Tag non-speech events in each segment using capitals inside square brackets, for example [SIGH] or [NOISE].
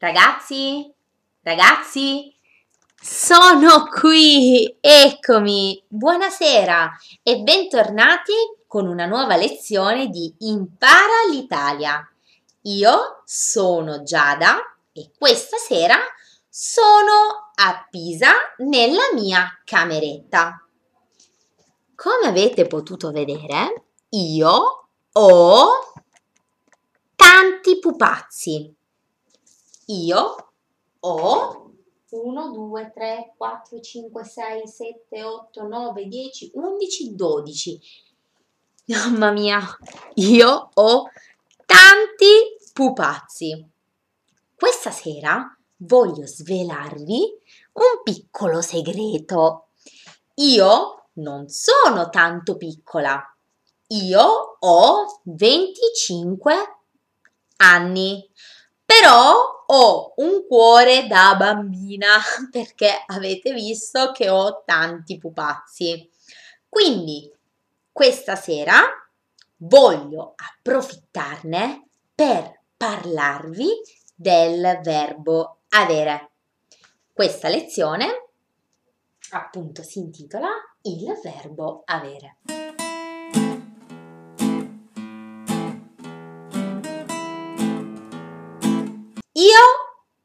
Ragazzi? Ragazzi? Sono qui! Eccomi! Buonasera e bentornati con una nuova lezione di Impara l'Italia. Io sono Giada e questa sera sono a Pisa nella mia cameretta. Come avete potuto vedere, io ho tanti pupazzi. Io ho 1, 2, 3, 4, 5, 6, 7, 8, 9, 10, 11, 12. Mamma mia, io ho tanti pupazzi. Questa sera voglio svelarvi un piccolo segreto. Io non sono tanto piccola. Io ho 25 anni, però ho un cuore da bambina [LAUGHS] perché avete visto che ho tanti pupazzi. Quindi questa sera voglio approfittarne per parlarvi del verbo avere. Questa lezione appunto si intitola il verbo avere.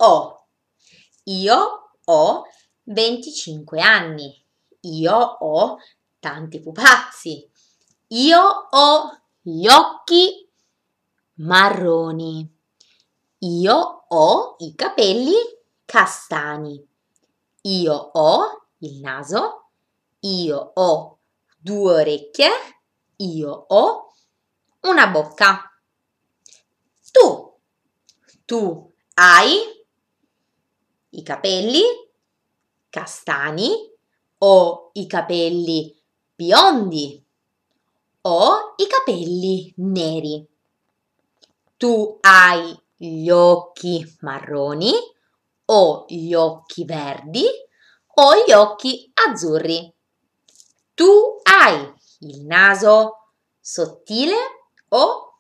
Ho, io ho 25 anni, io ho tanti pupazzi, io ho gli occhi marroni, io ho i capelli castani, io ho il naso, io ho due orecchie, io ho una bocca. Tu, tu hai i capelli castani o i capelli biondi o i capelli neri. Tu hai gli occhi marroni o gli occhi verdi o gli occhi azzurri. Tu hai il naso sottile o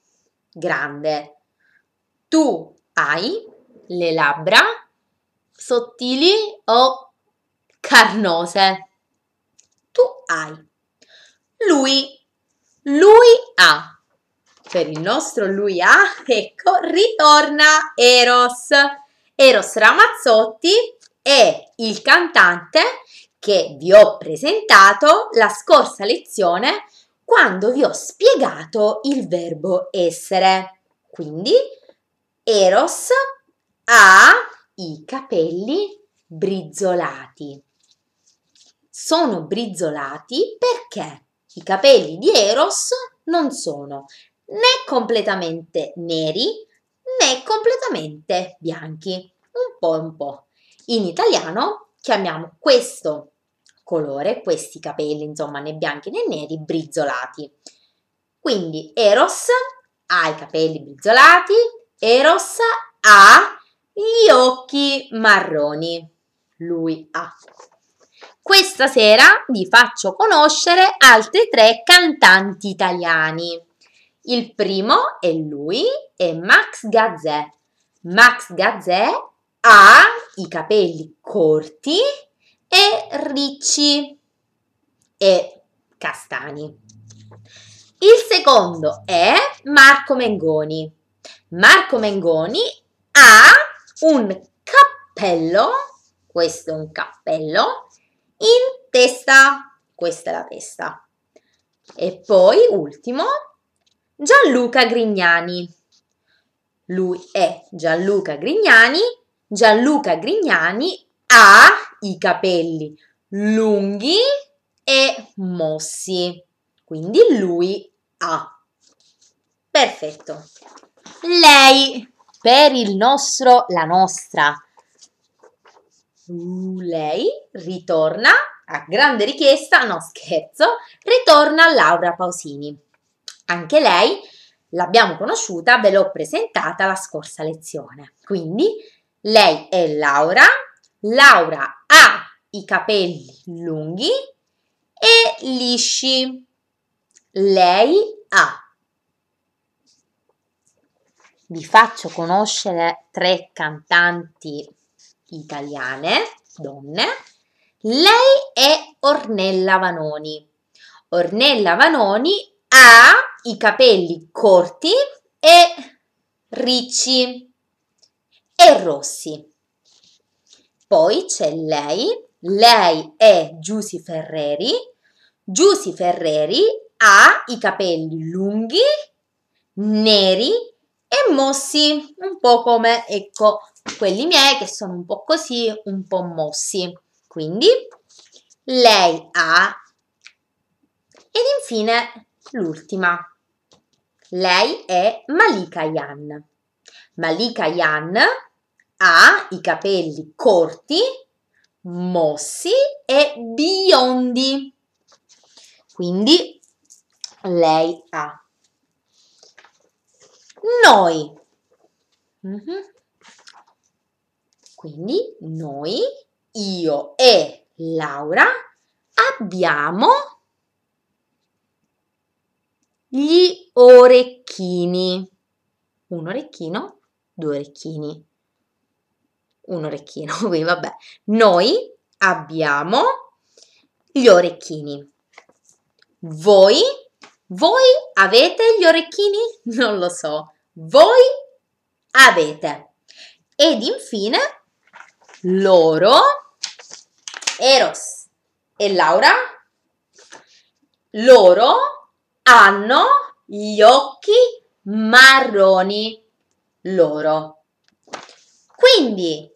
grande. Tu hai le labbra sottili o carnose. Tu hai. Lui, lui ha. Per il nostro lui ha, ecco, ritorna Eros. Eros Ramazzotti è il cantante che vi ho presentato la scorsa lezione quando vi ho spiegato il verbo essere. Quindi Eros ha i capelli brizzolati. Sono brizzolati perché i capelli di Eros non sono né completamente neri né completamente bianchi, un po' un po'. In italiano chiamiamo questo colore, questi capelli, insomma, né bianchi né neri, brizzolati. Quindi Eros ha i capelli brizzolati, Eros ha gli occhi marroni. Lui ha. Questa sera vi faccio conoscere altri tre cantanti italiani. Il primo è lui, è Max Gazzè. Max Gazzè ha i capelli corti e ricci e castani. Il secondo è Marco Mengoni. Marco Mengoni ha un cappello, questo è un cappello, in testa, questa è la testa. E poi, ultimo, Gianluca Grignani. Lui è Gianluca Grignani. Gianluca Grignani ha i capelli lunghi e mossi. Quindi lui ha. Perfetto. Lei per il nostro, la nostra. Uh, lei ritorna a grande richiesta, no scherzo, ritorna Laura Pausini. Anche lei l'abbiamo conosciuta, ve l'ho presentata la scorsa lezione. Quindi lei è Laura, Laura ha i capelli lunghi e lisci. Lei ha vi faccio conoscere tre cantanti italiane, donne. Lei è Ornella Vanoni. Ornella Vanoni ha i capelli corti e ricci e rossi. Poi c'è lei, lei è Giusy Ferreri. Giusy Ferreri ha i capelli lunghi, neri e mossi, un po' come ecco quelli miei che sono un po' così, un po' mossi. Quindi lei ha ed infine l'ultima. Lei è Malika Yan. Malika Yan ha i capelli corti, mossi e biondi. Quindi lei ha. Noi. Mm-hmm. Quindi noi, io e Laura abbiamo gli orecchini. Un orecchino, due orecchini. Un orecchino, [LAUGHS] quindi vabbè. Noi abbiamo gli orecchini. Voi, voi avete gli orecchini? [LAUGHS] Non lo so. Voi avete. Ed infine loro, Eros e Laura, loro hanno gli occhi marroni loro. Quindi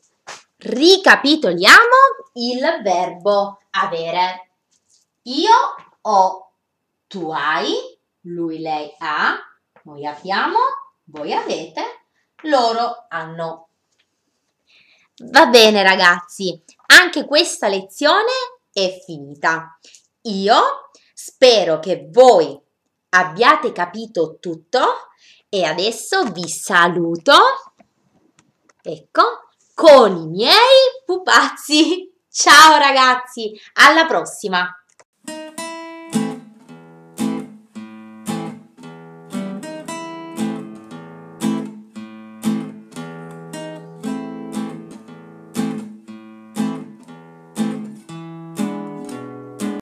ricapitoliamo il verbo avere. Io ho, tu hai, lui, lei ha, noi abbiamo, voi avete, loro hanno. Va bene ragazzi, anche questa lezione è finita. Io spero che voi abbiate capito tutto e adesso vi saluto, ecco, con i miei pupazzi. Ciao ragazzi, alla prossima!